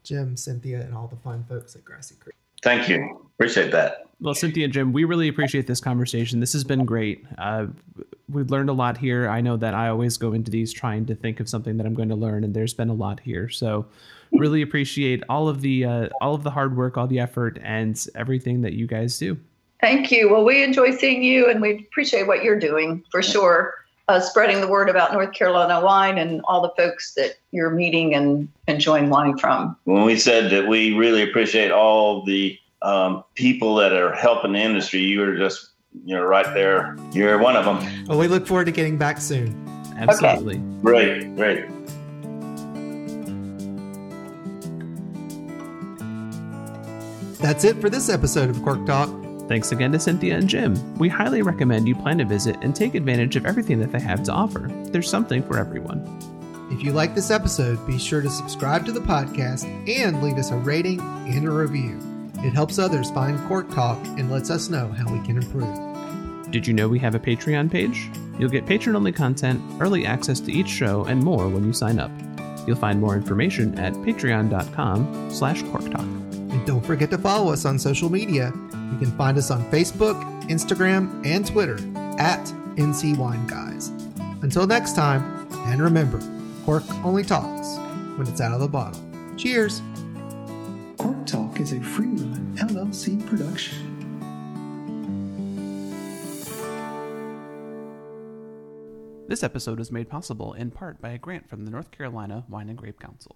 Jim, Cynthia, and all the fun folks at Grassy Creek. Thank you. Appreciate that. Well, Cynthia and Jim, we really appreciate this conversation. This has been great. Uh, we've learned a lot here. I know that I always go into these trying to think of something that I'm going to learn, and there's been a lot here. So, really appreciate all of the uh, all of the hard work, all the effort, and everything that you guys do. Thank you. Well, we enjoy seeing you and we appreciate what you're doing for sure. Uh, spreading the word about North Carolina wine and all the folks that you're meeting and enjoying wine from. When we said that we really appreciate all the um, people that are helping the industry, you are just, you know, right there. You're one of them. Well, we look forward to getting back soon. Absolutely. Great, great. That's it for this episode of Cork Talk. Thanks again to Cynthia and Jim. We highly recommend you plan to visit and take advantage of everything that they have to offer. There's something for everyone. If If you like this episode, be sure to subscribe to the podcast and leave us a rating and a review. It helps others find Cork Talk and lets us know how we can improve. Did you know we have a Patreon page? You'll get patron only content, early access to each show, and more when you sign up. You'll find more information at patreon.com slash corktalk. And don't forget to follow us on social media. You can find us on Facebook, Instagram, and Twitter at NC Wine Guys. Until next time, and remember, cork only talks when it's out of the bottle. Cheers! Cork Talk is a free run LLC production. This episode is made possible in part by a grant from the North Carolina Wine and Grape Council.